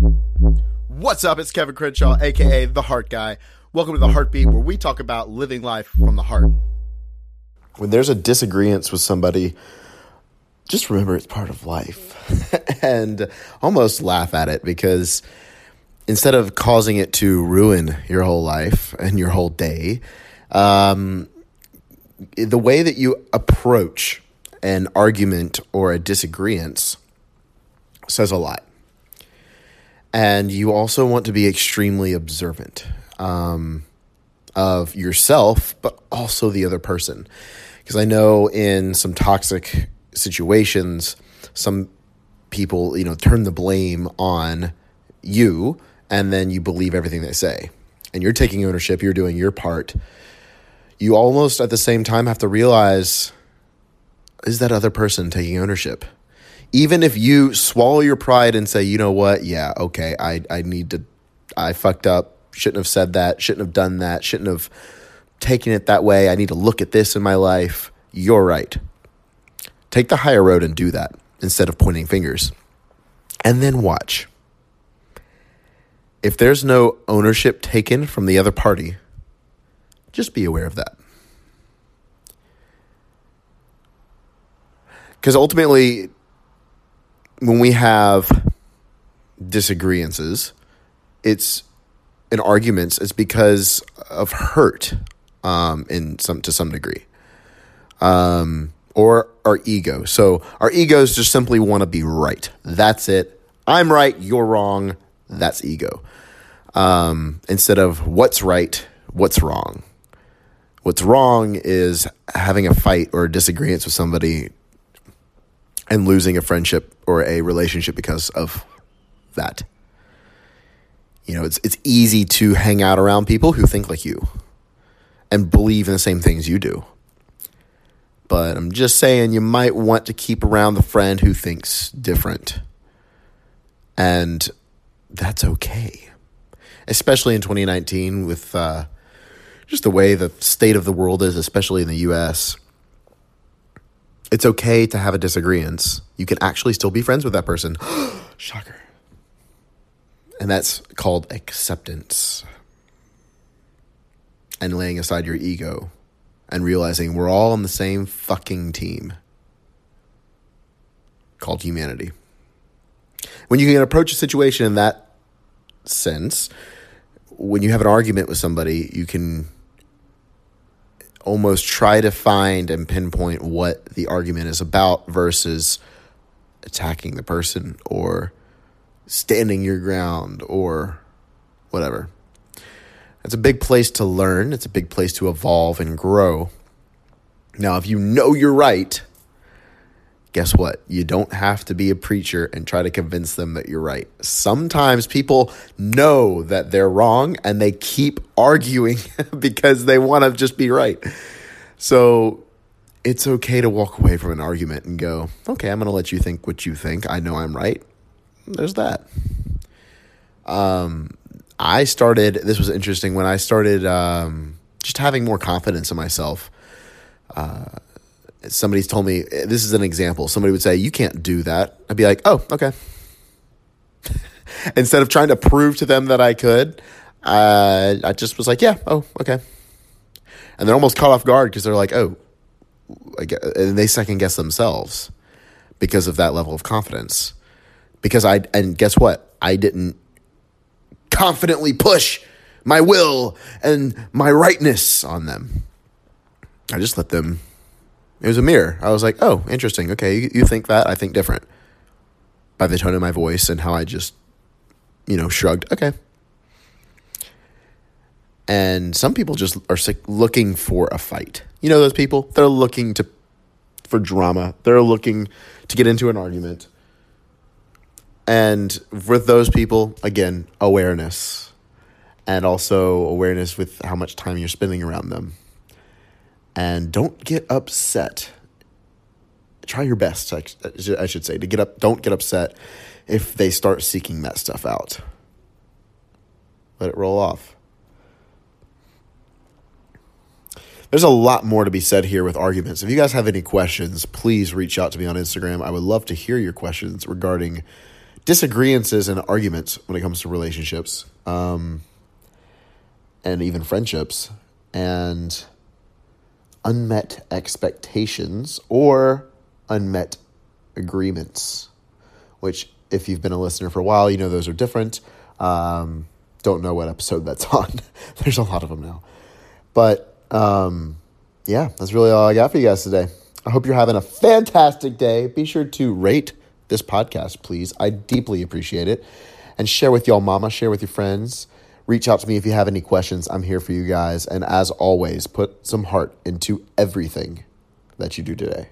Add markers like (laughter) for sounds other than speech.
What's up? It's Kevin Crenshaw, aka The Heart Guy. Welcome to The Heartbeat, where we talk about living life from the heart. When there's a disagreement with somebody, just remember it's part of life (laughs) and almost laugh at it because instead of causing it to ruin your whole life and your whole day, um, the way that you approach an argument or a disagreement says a lot. And you also want to be extremely observant um, of yourself, but also the other person. Because I know in some toxic situations, some people, you know, turn the blame on you and then you believe everything they say. And you're taking ownership, you're doing your part. You almost at the same time have to realize is that other person taking ownership? Even if you swallow your pride and say, you know what, yeah, okay, I, I need to, I fucked up, shouldn't have said that, shouldn't have done that, shouldn't have taken it that way, I need to look at this in my life, you're right. Take the higher road and do that instead of pointing fingers. And then watch. If there's no ownership taken from the other party, just be aware of that. Because ultimately, when we have disagreements, it's in arguments, it's because of hurt um, in some to some degree. Um, or our ego. So our egos just simply want to be right. That's it. I'm right, you're wrong. That's ego. Um, instead of what's right, what's wrong. What's wrong is having a fight or a disagreement with somebody and losing a friendship or a relationship because of that. You know, it's it's easy to hang out around people who think like you and believe in the same things you do. But I'm just saying you might want to keep around the friend who thinks different. And that's okay. Especially in 2019 with uh, just the way the state of the world is, especially in the US it's okay to have a disagreement. You can actually still be friends with that person. (gasps) Shocker. And that's called acceptance. And laying aside your ego and realizing we're all on the same fucking team called humanity. When you can approach a situation in that sense, when you have an argument with somebody, you can almost try to find and pinpoint what the argument is about versus attacking the person or standing your ground or whatever. It's a big place to learn, it's a big place to evolve and grow. Now, if you know you're right, guess what? You don't have to be a preacher and try to convince them that you're right. Sometimes people know that they're wrong and they keep arguing (laughs) because they want to just be right. So it's okay to walk away from an argument and go, okay, I'm going to let you think what you think. I know I'm right. There's that. Um, I started, this was interesting when I started um, just having more confidence in myself. Uh, somebody's told me this is an example. Somebody would say, "You can't do that." I'd be like, "Oh, okay." (laughs) Instead of trying to prove to them that I could, uh, I just was like, "Yeah, oh, okay." And they're almost caught off guard because they're like, "Oh," and they second guess themselves because of that level of confidence. Because I and guess what? I didn't confidently push my will and my rightness on them. I just let them it was a mirror. I was like, oh, interesting. Okay, you, you think that? I think different. By the tone of my voice and how I just, you know, shrugged. Okay. And some people just are looking for a fight. You know those people? They're looking to for drama. They're looking to get into an argument. And with those people, again, awareness. And also awareness with how much time you're spending around them and don't get upset. Try your best, I should say, to get up. Don't get upset if they start seeking that stuff out. Let it roll off. There's a lot more to be said here with arguments. If you guys have any questions, please reach out to me on Instagram. I would love to hear your questions regarding disagreements and arguments when it comes to relationships um, and even friendships and unmet expectations or unmet agreements, which, if you've been a listener for a while, you know those are different. Um, don't know what episode that's (laughs) on. There's a lot of them now. But um, yeah, that's really all I got for you guys today. I hope you're having a fantastic day. Be sure to rate this podcast, please. I deeply appreciate it. And share with y'all, mama, share with your friends. Reach out to me if you have any questions. I'm here for you guys. And as always, put some heart into everything that you do today.